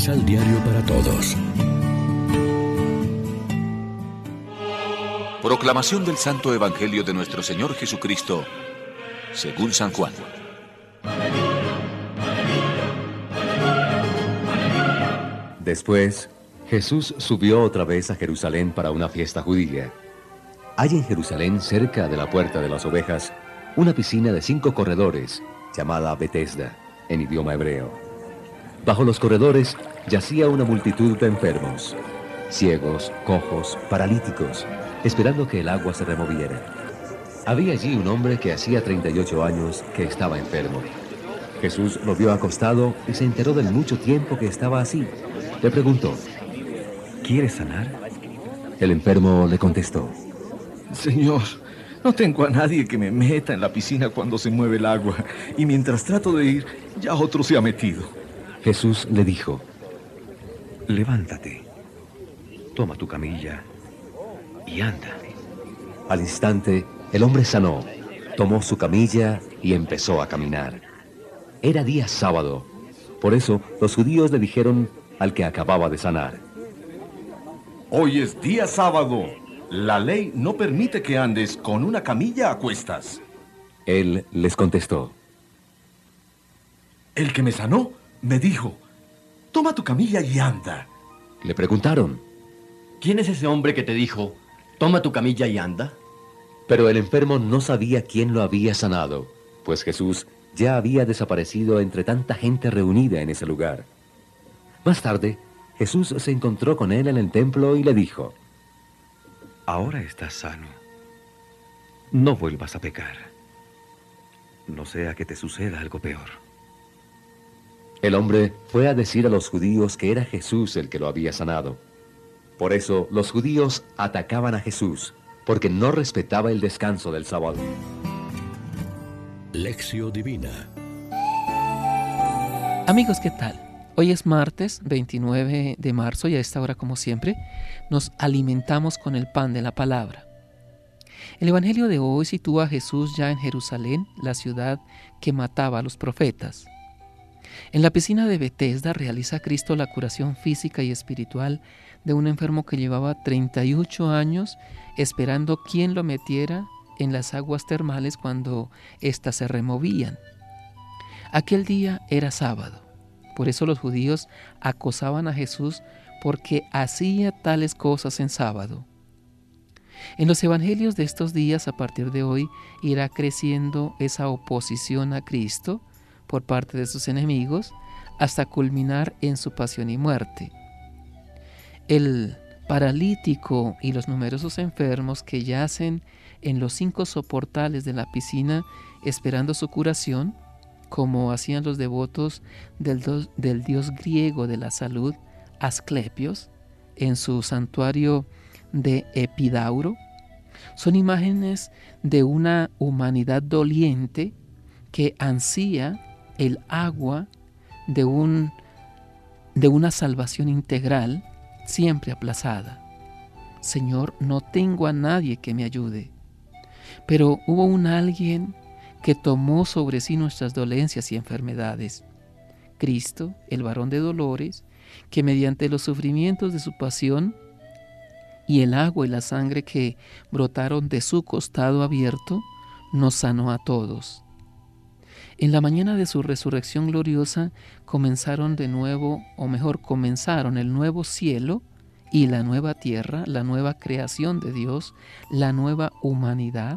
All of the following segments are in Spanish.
Misal Diario para Todos. Proclamación del Santo Evangelio de nuestro Señor Jesucristo, según San Juan. Después, Jesús subió otra vez a Jerusalén para una fiesta judía. Hay en Jerusalén, cerca de la puerta de las ovejas, una piscina de cinco corredores, llamada Bethesda, en idioma hebreo. Bajo los corredores yacía una multitud de enfermos, ciegos, cojos, paralíticos, esperando que el agua se removiera. Había allí un hombre que hacía 38 años que estaba enfermo. Jesús lo vio acostado y se enteró del mucho tiempo que estaba así. Le preguntó, ¿quieres sanar? El enfermo le contestó, Señor, no tengo a nadie que me meta en la piscina cuando se mueve el agua, y mientras trato de ir, ya otro se ha metido. Jesús le dijo, levántate, toma tu camilla y anda. Al instante, el hombre sanó, tomó su camilla y empezó a caminar. Era día sábado, por eso los judíos le dijeron al que acababa de sanar, Hoy es día sábado. La ley no permite que andes con una camilla a cuestas. Él les contestó, El que me sanó me dijo, toma tu camilla y anda. le preguntaron, ¿Quién es ese hombre que te dijo, toma tu camilla y anda? pero el enfermo no sabía quién lo había sanado, pues Jesús ya había desaparecido entre tanta gente reunida en ese lugar. Más tarde, Jesús se encontró con él en el templo y le dijo, Ahora estás sano. No vuelvas a pecar. No sea que te suceda algo peor. El hombre fue a decir a los judíos que era Jesús el que lo había sanado. Por eso los judíos atacaban a Jesús, porque no respetaba el descanso del sábado. Lección Divina. Amigos, ¿qué tal? Hoy es martes 29 de marzo y a esta hora, como siempre, nos alimentamos con el pan de la palabra. El Evangelio de hoy sitúa a Jesús ya en Jerusalén, la ciudad que mataba a los profetas. En la piscina de Bethesda realiza Cristo la curación física y espiritual de un enfermo que llevaba 38 años esperando quien lo metiera en las aguas termales cuando éstas se removían. Aquel día era sábado. Por eso los judíos acosaban a Jesús porque hacía tales cosas en sábado. En los evangelios de estos días, a partir de hoy, irá creciendo esa oposición a Cristo por parte de sus enemigos hasta culminar en su pasión y muerte. El paralítico y los numerosos enfermos que yacen en los cinco soportales de la piscina esperando su curación, como hacían los devotos del, del dios griego de la salud, Asclepios, en su santuario de Epidauro, son imágenes de una humanidad doliente que ansía el agua de, un, de una salvación integral siempre aplazada. Señor, no tengo a nadie que me ayude. Pero hubo un alguien que tomó sobre sí nuestras dolencias y enfermedades. Cristo, el varón de dolores, que mediante los sufrimientos de su pasión y el agua y la sangre que brotaron de su costado abierto, nos sanó a todos. En la mañana de su resurrección gloriosa comenzaron de nuevo, o mejor, comenzaron el nuevo cielo y la nueva tierra, la nueva creación de Dios, la nueva humanidad,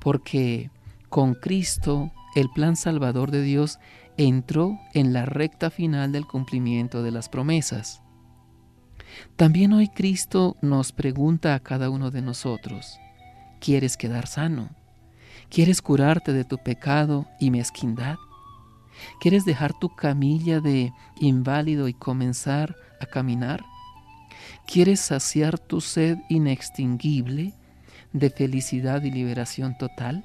porque con Cristo el plan salvador de Dios entró en la recta final del cumplimiento de las promesas. También hoy Cristo nos pregunta a cada uno de nosotros, ¿quieres quedar sano? ¿Quieres curarte de tu pecado y mezquindad? ¿Quieres dejar tu camilla de inválido y comenzar a caminar? ¿Quieres saciar tu sed inextinguible de felicidad y liberación total?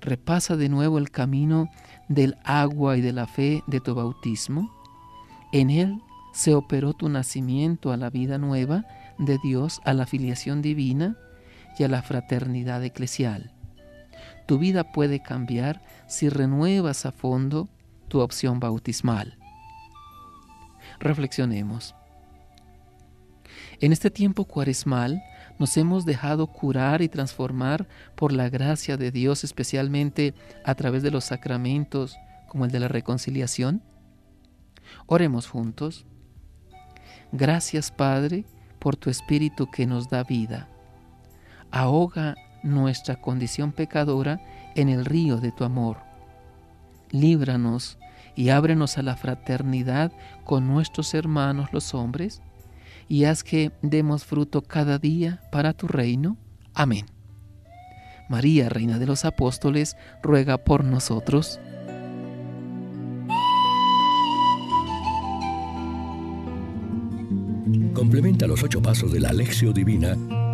Repasa de nuevo el camino del agua y de la fe de tu bautismo. En él se operó tu nacimiento a la vida nueva de Dios, a la filiación divina y a la fraternidad eclesial. Tu vida puede cambiar si renuevas a fondo tu opción bautismal. Reflexionemos. En este tiempo cuaresmal nos hemos dejado curar y transformar por la gracia de Dios, especialmente a través de los sacramentos como el de la reconciliación. Oremos juntos. Gracias Padre por tu Espíritu que nos da vida. Ahoga nuestra condición pecadora en el río de tu amor. Líbranos y ábrenos a la fraternidad con nuestros hermanos los hombres, y haz que demos fruto cada día para tu reino. Amén. María, Reina de los Apóstoles, ruega por nosotros. Complementa los ocho pasos de la Alexio Divina